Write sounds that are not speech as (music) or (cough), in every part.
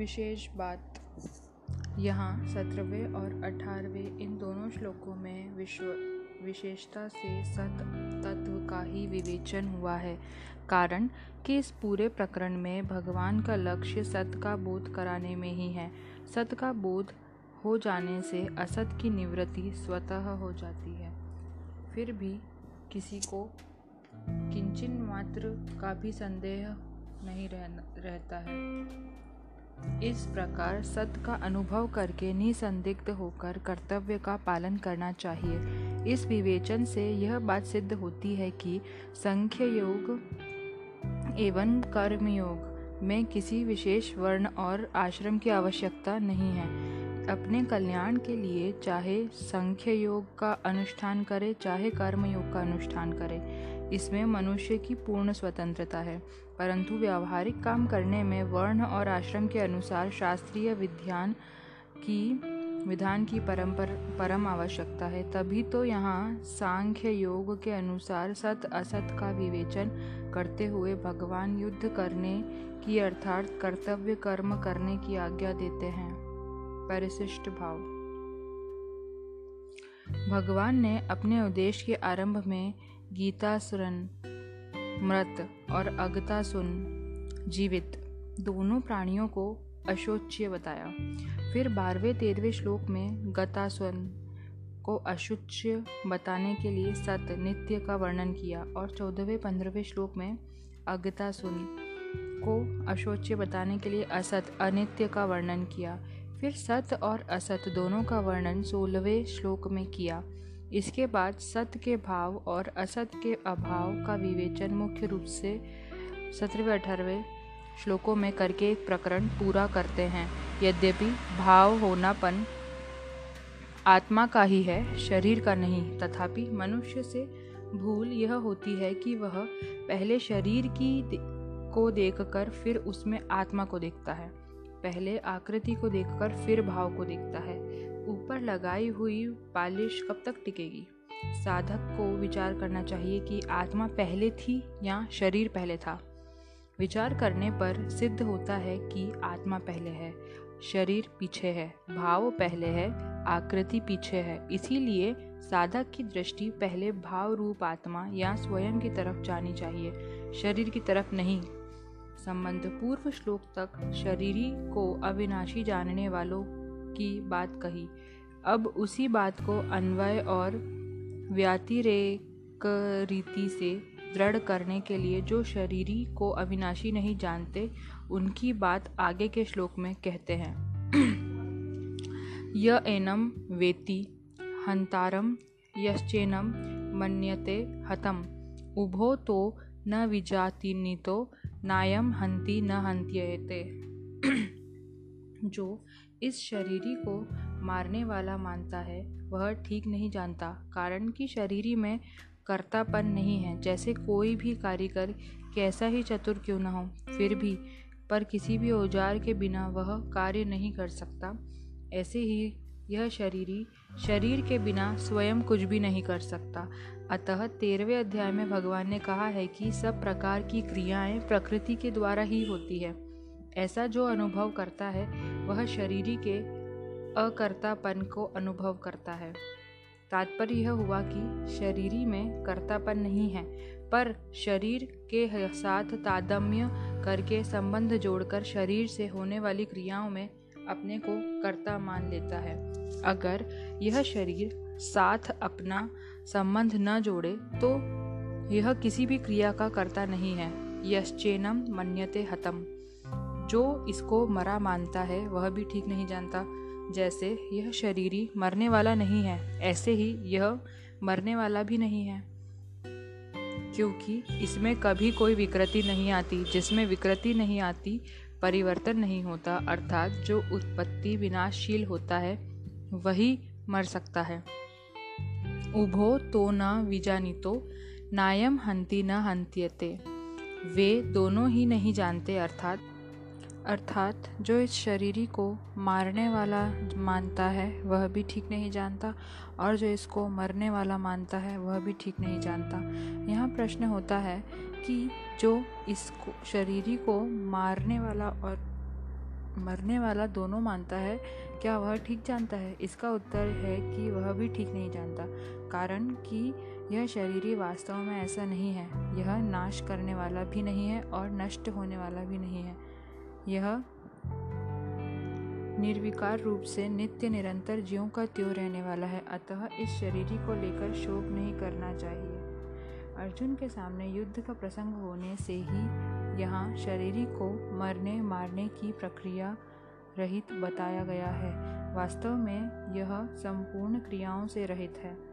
विशेष बात। यहाँ सत्रहवें और अठारहवें इन दोनों श्लोकों में विश्व विशेषता से सत तत्व का ही विवेचन हुआ है। कारण कि इस पूरे प्रकरण में भगवान का लक्ष्य सत का बोध कराने में ही है। सत का बोध हो जाने से असत की निवृत्ति स्वतः हो जाती है। फिर भी किसी को किंचन मात्र का भी संदेह नहीं रह, रहता है। इस प्रकार सत्य का अनुभव करके निसंदिग्ध होकर कर्तव्य का पालन करना चाहिए। इस विवेचन से यह बात सिद्ध होती है कि संख्य योग एवं कर्मयोग में किसी विशेष वर्ण और आश्रम की आवश्यकता नहीं है। अपने कल्याण के लिए चाहे संख्य योग का अनुष्ठान करे, चाहे कर्म योग का अनुष्ठान करे इसमें मनुष्य की पूर्ण स्वतंत्रता है, परंतु व्यावहारिक काम करने में वर्ण और आश्रम के अनुसार शास्त्रीय विज्ञान की, विधान की परम्पर परम आवश्यकता है। तभी तो यहाँ सांख्य योग के अनुसार सत असत का विवेचन करते हुए भगवान युद्ध करने की अर्थात कर्तव्य कर्म करने की आज्ञा देते हैं। परिशिष्ट भाव। भगवान ने अपने उद्देश्य के आरंभ में गीतासुरन मृत और अगतासुन जीवित। दोनों प्राणियों को अशोच्य बताया। फिर बारहवें, तेरहवें श्लोक में गतासुन को अशुच्य बताने के लिए सत नित्य का वर्णन किया और चौदहवें, पंद्रहवें श्लोक में अगतासुन को अशोच्य बताने के लिए असत, अनित्य का वर्णन किया। फिर सत और असत दोनों का वर्णन सोलहवें श्लोक में किया। इसके बाद सत्य के भाव और असत के अभाव का विवेचन मुख्य रूप से सत्रहवें, अठारहवें श्लोकों में करके एक प्रकरण पूरा करते हैं। यद्यपि भाव होनापन आत्मा का ही है, शरीर का नहीं, तथापि मनुष्य से भूल यह होती है कि वह पहले शरीर की को देखकर फिर उसमें आत्मा को देखता है। पहले आकृति को देखकर फिर भाव को देखता है। ऊपर लगाई हुई पालिश कब तक टिकेगी? साधक को विचार करना चाहिए कि आत्मा पहले थी या शरीर पहले था। विचार करने पर सिद्ध होता है कि आत्मा पहले है। शरीर पीछे है, भाव पहले है, आकृति पीछे है। इसीलिए साधक की दृष्टि पहले भाव रूप आत्मा या स्वयं की तरफ़ जानी चाहिए, शरीर की तरफ़ नहीं। संबंध पूर्व श्लोक तक शरीरी को अविनाशी जानने वालों की बात कही। अब उसी बात को अन्वय और व्यातिरेक रीति से दृढ़ करने के लिए जो शरीरी को अविनाशी नहीं जानते, उनकी बात आगे के श्लोक में कहते हैं। (clears throat) य एनम वेति हंतारम यश्चेनम मन्यते हतम। उभो तो न विजातिनितो, नायम हंति न हंत्यते (clears throat) जो इस शरीरी को मारने वाला मानता है, वह ठीक नहीं जानता, कारण कि शरीरी में कर्तापन नहीं है, जैसे कोई भी कारीगर कैसा ही चतुर क्यों ना हो, फिर भी, पर किसी भी औज़ार के बिना वह कार्य नहीं कर सकता। ऐसे ही यह शरीरी, शरीर के बिना स्वयं कुछ भी नहीं कर सकता। अतः तेरहवें अध्याय में भगवान ने कहा है कि सब प्रकार की क्रियाएँ प्रकृति के द्वारा ही होती है। ऐसा जो अनुभव करता है, वह शरीरी के अकर्तापन को अनुभव करता है। तात्पर्य यह हुआ कि शरीरी में कर्तापन नहीं है, पर शरीर के साथ तादम्य करके संबंध जोड़कर शरीर से होने वाली क्रियाओं में अपने को कर्ता मान लेता है। अगर यह शरीर साथ अपना संबंध न जोड़े तो यह किसी भी क्रिया का कर्ता नहीं है। यश्चेनम मन्यते हतम। जो इसको मरा मानता है, वह भी ठीक नहीं जानता। जैसे यह शरीरी मरने वाला नहीं है, ऐसे ही यह मरने वाला भी नहीं है। क्योंकि इसमें कभी कोई विकृति नहीं आती, जिसमें विकृति नहीं आती, परिवर्तन नहीं होता, अर्थात जो उत्पत्ति विनाशशील होता है, वही मर सकता है। उभो तो न विजानितो, नायम हंति न हंत्यते वे दोनों ही नहीं जानते, अर्थात अर्थात जो इस शरीरी को मारने वाला मानता है, वह भी ठीक नहीं जानता, और जो इसको मरने वाला मानता है, वह भी ठीक नहीं जानता। यहाँ प्रश्न होता है कि जो इसको, शरीरी को मारने वाला और मरने वाला दोनों मानता है, क्या वह ठीक जानता है? इसका उत्तर है कि वह भी ठीक नहीं जानता, कारण कि यह शरीरी वास्तव में ऐसा नहीं है। यह नाश करने वाला भी नहीं है और नष्ट होने वाला भी नहीं है। यह निर्विकार रूप से नित्य निरंतर ज्यों का त्यों रहने वाला है। अतः इस शरीर को लेकर शोक नहीं करना चाहिए। अर्जुन के सामने युद्ध का प्रसंग होने से ही यहाँ शरीर को मरने मारने की प्रक्रिया रहित बताया गया है। वास्तव में यह संपूर्ण क्रियाओं से रहित है।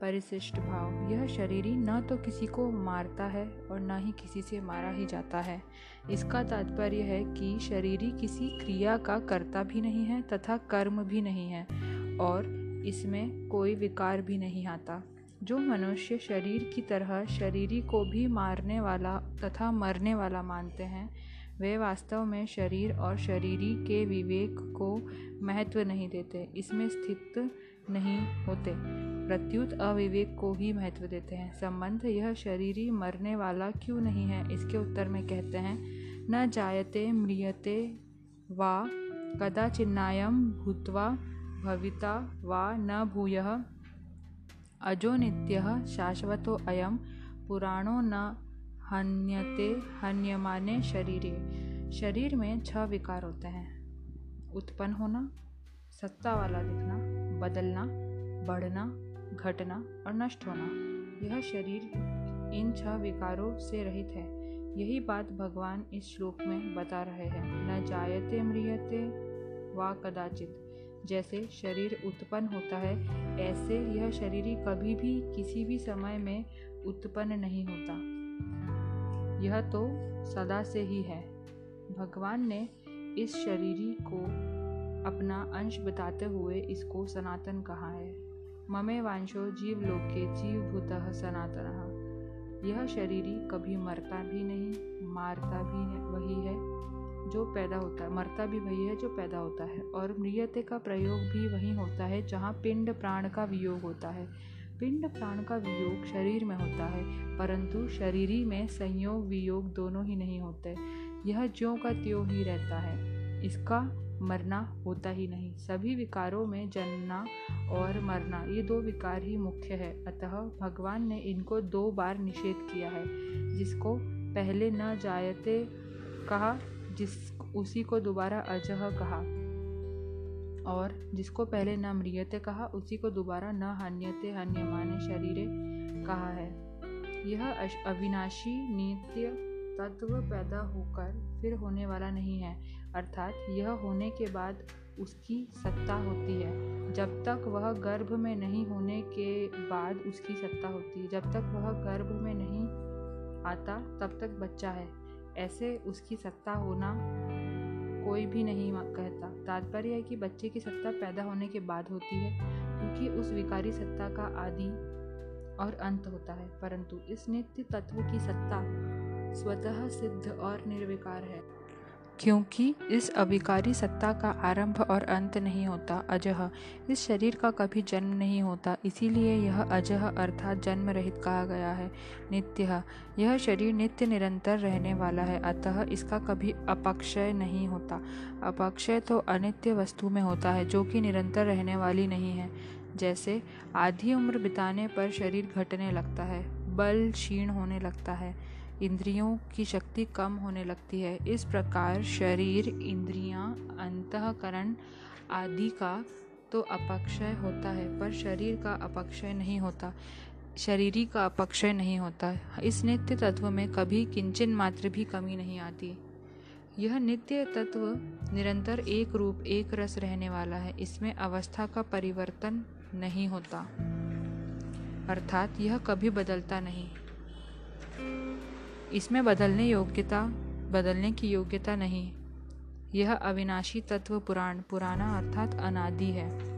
परिशिष्ट भाव। यह शरीरी न तो किसी को मारता है और न ही किसी से मारा ही जाता है। इसका तात्पर्य है कि शरीरी किसी क्रिया का कर्ता भी नहीं है तथा कर्म भी नहीं है और इसमें कोई विकार भी नहीं आता। जो मनुष्य शरीर की तरह शरीरी को भी मारने वाला तथा मरने वाला मानते हैं, वे वास्तव में शरीर और शरीरी के विवेक को महत्व नहीं देते, इसमें स्थित नहीं होते। प्रत्युत अविवेक को ही महत्व देते हैं। संबंध, यह शरीरी मरने वाला क्यों नहीं है? इसके उत्तर में कहते हैं, न जायते म्रियते वा कदाचिन्नायम भूतवा भविता वा न भूयः। अजो नित्य शाश्वतो अयम पुराणो न हन्यते, हन्यमाने शरीरे। शरीर में छह विकार होते हैं। उत्पन्न होना, सत्ता वाला दिखना, बदलना, बढ़ना घटना और नष्ट होना। यह शरीर इन छह विकारों से रहित है। यही बात भगवान इस श्लोक में बता रहे हैं। न जायते म्रियते वा कदाचित। जैसे शरीर उत्पन्न होता है, ऐसे यह शरीर कभी भी किसी भी समय में उत्पन्न नहीं होता। यह तो सदा से ही है। भगवान ने इस शरीर को अपना अंश बताते हुए इसको सनातन कहा है। ममे वांशो जीव लोके जीव भूत सनातन। यह शरीरी कभी मरता भी नहीं, मारता भी है, वही है जो पैदा होता है। मरता भी वही है जो पैदा होता है और मृियते का प्रयोग भी वही होता है जहाँ पिंड प्राण का वियोग होता है। पिंड प्राण का वियोग शरीर में होता है, परंतु शरीरी में संयोग वियोग दोनों ही नहीं होते। यह ज्यों का त्यों ही रहता है। इसका मरना होता ही नहीं। सभी विकारों में जन्मना और मरना, ये दो विकार ही मुख्य है। अतः भगवान ने इनको दो बार निषेध किया है। जिसको पहले न जायते कहा, जिस उसी को दोबारा अजह कहा। और जिसको पहले न मृियते कहा, उसी को दोबारा न हन्यते हन्यमाने शरीरे कहा है। यह अविनाशी नित्य तत्व पैदा होकर फिर होने वाला नहीं है। अर्थात यह होने के बाद उसकी सत्ता होती है। जब तक वह गर्भ में नहीं होने के बाद उसकी सत्ता होती है। जब तक वह गर्भ में नहीं आता, तब तक बच्चा है। ऐसे उसकी सत्ता होना कोई भी नहीं कहता। तात्पर्य है कि बच्चे की सत्ता पैदा होने के बाद होती है, क्योंकि उस विकारी सत्ता का आदि और अंत होता है। परंतु इस नित्य तत्व की सत्ता स्वतः सिद्ध और निर्विकार है। क्योंकि इस अभिकारी सत्ता का आरंभ और अंत नहीं होता, अजह। इस शरीर का कभी जन्म नहीं होता, इसीलिए यह अजह अर्थात जन्म रहित कहा गया है, नित्य। यह शरीर नित्य निरंतर रहने वाला है, अतः इसका कभी अपक्षय नहीं होता। अपक्षय तो अनित्य वस्तु में होता है, जो कि निरंतर रहने वाली नहीं है। जैसे, आधी उम्र बिताने पर शरीर घटने लगता है, बल क्षीण होने लगता है। इंद्रियों की शक्ति कम होने लगती है। इस प्रकार शरीर इंद्रियाँ, अंतकरण आदि का तो अपक्षय होता है पर शरीर का अपक्षय नहीं होता। शरीरी का अपक्षय नहीं होता। इस नित्य तत्व में कभी किंचन मात्र भी कमी नहीं आती। यह नित्य तत्व निरंतर एक रूप एक रस रहने वाला है। इसमें अवस्था का परिवर्तन नहीं होता। अर्थात यह कभी बदलता नहीं। इसमें बदलने योग्यता, बदलने की योग्यता नहीं। यह अविनाशी तत्व पुराण, पुराना अर्थात अनादि है।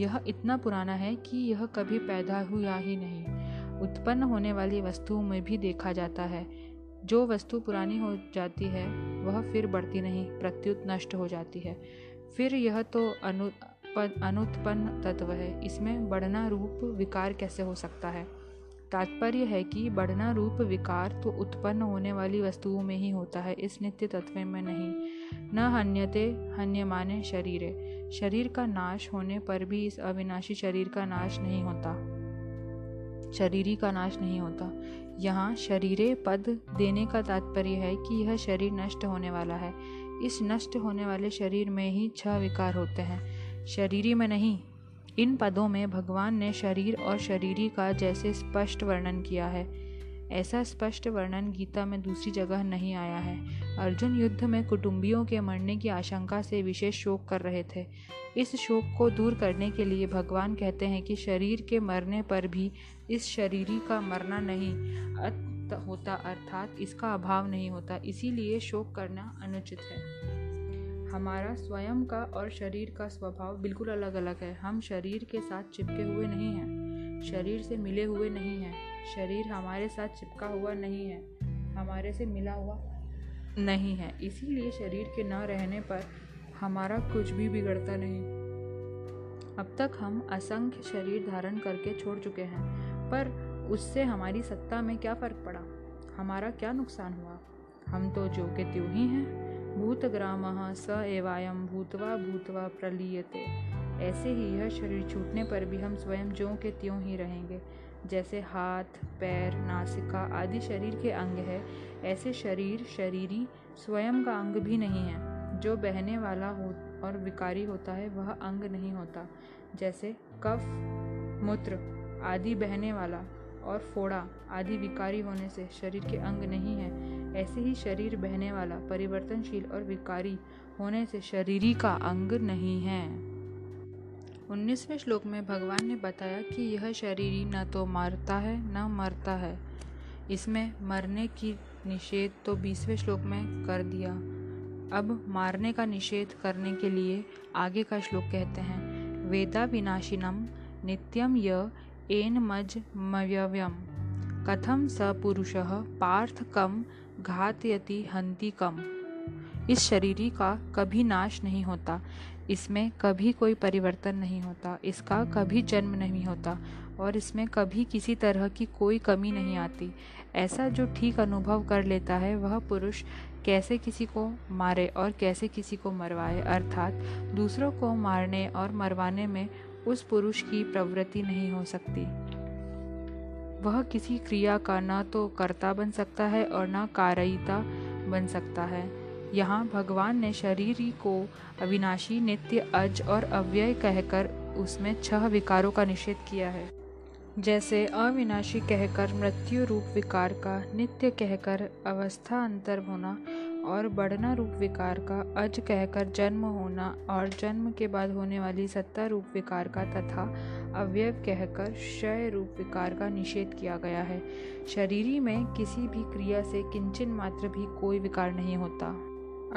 यह इतना पुराना है कि यह कभी पैदा हुआ ही नहीं। उत्पन्न होने वाली वस्तुओं में भी देखा जाता है। जो वस्तु पुरानी हो जाती है, वह फिर बढ़ती नहीं, प्रत्युत नष्ट हो जाती है। फिर यह तो अनु अनुत्पन्न तत्व है। इसमें बढ़ना रूप विकार कैसे हो सकता है? तात्पर्य है कि बढ़ना रूप विकार तो उत्पन्न होने वाली वस्तुओं में ही होता है, इस नित्य तत्व में नहीं। न हन्यते, हन्यमाने शरीर। शरीर का नाश होने पर भी इस अविनाशी शरीर का नाश नहीं होता। शरीरी का नाश नहीं होता। यहाँ शरीरे पद देने का तात्पर्य है कि यह शरीर नष्ट होने वाला है। इस नष्ट होने वाले शरीर में ही छह विकार होते हैं। शरीरी में नहीं इन पदों में भगवान ने शरीर और शरीरी का जैसे स्पष्ट वर्णन किया है। ऐसा स्पष्ट वर्णन गीता में दूसरी जगह नहीं आया है। अर्जुन युद्ध में कुटुंबियों के मरने की आशंका से विशेष शोक कर रहे थे। इस शोक को दूर करने के लिए भगवान कहते हैं कि शरीर के मरने पर भी इस शरीरी का मरना नहीं होता, अर्थात इसका अभाव नहीं होता। इसीलिए शोक करना अनुचित है। हमारा स्वयं का और शरीर का स्वभाव बिल्कुल अलग अलग है। हम शरीर के साथ चिपके हुए नहीं हैं। शरीर से मिले हुए नहीं हैं। शरीर हमारे साथ चिपका हुआ नहीं है। हमारे से मिला हुआ नहीं है। इसीलिए शरीर के न रहने पर हमारा कुछ भी बिगड़ता नहीं। अब तक हम असंख्य शरीर धारण करके छोड़ चुके हैं, पर उससे हमारी सत्ता में क्या फ़र्क पड़ा? हमारा क्या नुकसान हुआ? हम तो जो के त्यों ही हैं। भूतग्राम स एवायम भूतवा भूतवा प्रलीयते। ऐसे ही यह शरीर छूटने पर भी हम स्वयं ज्यों के त्यों ही रहेंगे। जैसे हाथ, पैर, नासिका आदि शरीर के अंग है, ऐसे शरीर, शरीरी, स्वयं का अंग भी नहीं है। जो बहने वाला हो और विकारी होता है, वह अंग नहीं होता। जैसे कफ, मूत्र आदि बहने वाला और फोड़ा आदि विकारी होने से शरीर के अंग नहीं है। ऐसे ही शरीर बहने वाला, परिवर्तनशील और विकारी होने से शरीरी का अंग नहीं है। उन्नीसवें श्लोक में भगवान ने बताया कि यह शरीरी न तो मारता है, न मरता है। इसमें मरने की निषेध तो बीसवें श्लोक में कर दिया। अब मारने का निषेध करने के लिए आगे का श्लोक कहते हैं वेदा विनाशिनम नित्यम य एन मज मव्यव्यम। कथम स पुरुष पार्थ कम घातयति हंति कम। इस शरीरी का कभी नाश नहीं होता। इसमें कभी कोई परिवर्तन नहीं होता। इसका कभी जन्म नहीं होता और इसमें कभी किसी तरह की कोई कमी नहीं आती। ऐसा जो ठीक अनुभव कर लेता है, वह पुरुष कैसे किसी को मारे और कैसे किसी को मरवाए? अर्थात दूसरों को मारने और मरवाने में उस पुरुष की प्रवृत्ति नहीं हो सकती। वह किसी क्रिया का न तो कर्ता बन सकता है और न कारयिता बन सकता है। यहाँ भगवान ने शरीर को अविनाशी, नित्य, अज और अव्यय कहकर उसमें छह विकारों का निषेध किया है। जैसे अविनाशी कहकर मृत्यु रूप विकार का, नित्य कहकर अवस्था अंतर होना और बढ़ना रूप विकार का, अज कहकर जन्म होना और जन्म के बाद होने वाली सत्ता रूप विकार का तथा अवयव कहकर क्षय रूप विकार का निषेध किया गया है। शरीरी में किसी भी क्रिया से किंचन मात्र भी कोई विकार नहीं होता।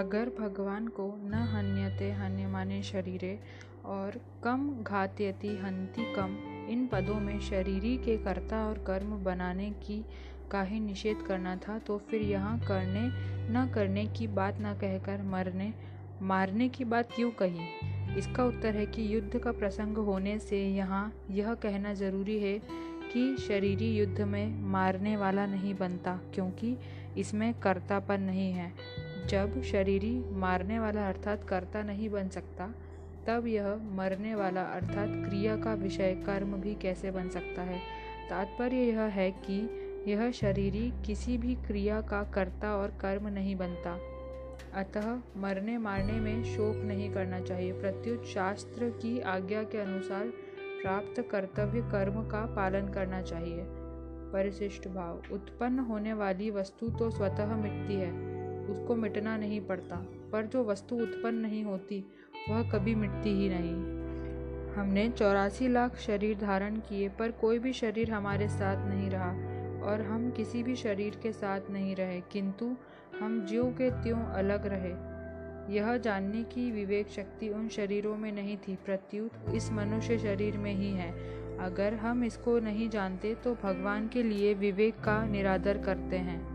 अगर भगवान को न हन्यते हन्यमाने शरीरे और कम घात्यति हंति कम, इन पदों में शरीरी के कर्ता और कर्म बनाने की का ही निषेध करना था तो फिर यहाँ करने न करने की बात न कहकर मरने, मारने की बात क्यों कही? इसका उत्तर है कि युद्ध का प्रसंग होने से यहाँ यह कहना ज़रूरी है कि शरीरी युद्ध में मारने वाला नहीं बनता, क्योंकि इसमें कर्तापन नहीं है। जब शरीरी मारने वाला अर्थात कर्ता नहीं बन सकता, तब यह मरने वाला अर्थात क्रिया का विषय कर्म भी कैसे बन सकता है? तात्पर्य यह है कि यह शरीरी किसी भी क्रिया का कर्ता और कर्म नहीं बनता। अतः मरने मारने में शोक नहीं करना चाहिए। प्रत्युत शास्त्र की आज्ञा के अनुसार प्राप्त कर्तव्य कर्म का पालन करना चाहिए। परिशिष्ट भाव, उत्पन्न होने वाली वस्तु तो स्वतः मिटती है, उसको मिटना नहीं पड़ता, पर जो वस्तु उत्पन्न नहीं होती, वह कभी मिटती ही नहीं। हमने चौरासी लाख शरीर धारण किए, पर कोई भी शरीर हमारे साथ नहीं रहा। और हम किसी भी शरीर के साथ नहीं रहे, किंतु हम ज्यों के त्यों अलग रहे। यह जानने की विवेक शक्ति उन शरीरों में नहीं थी, प्रत्युत इस मनुष्य शरीर में ही है। अगर हम इसको नहीं जानते तो भगवान के लिए विवेक का निरादर करते हैं।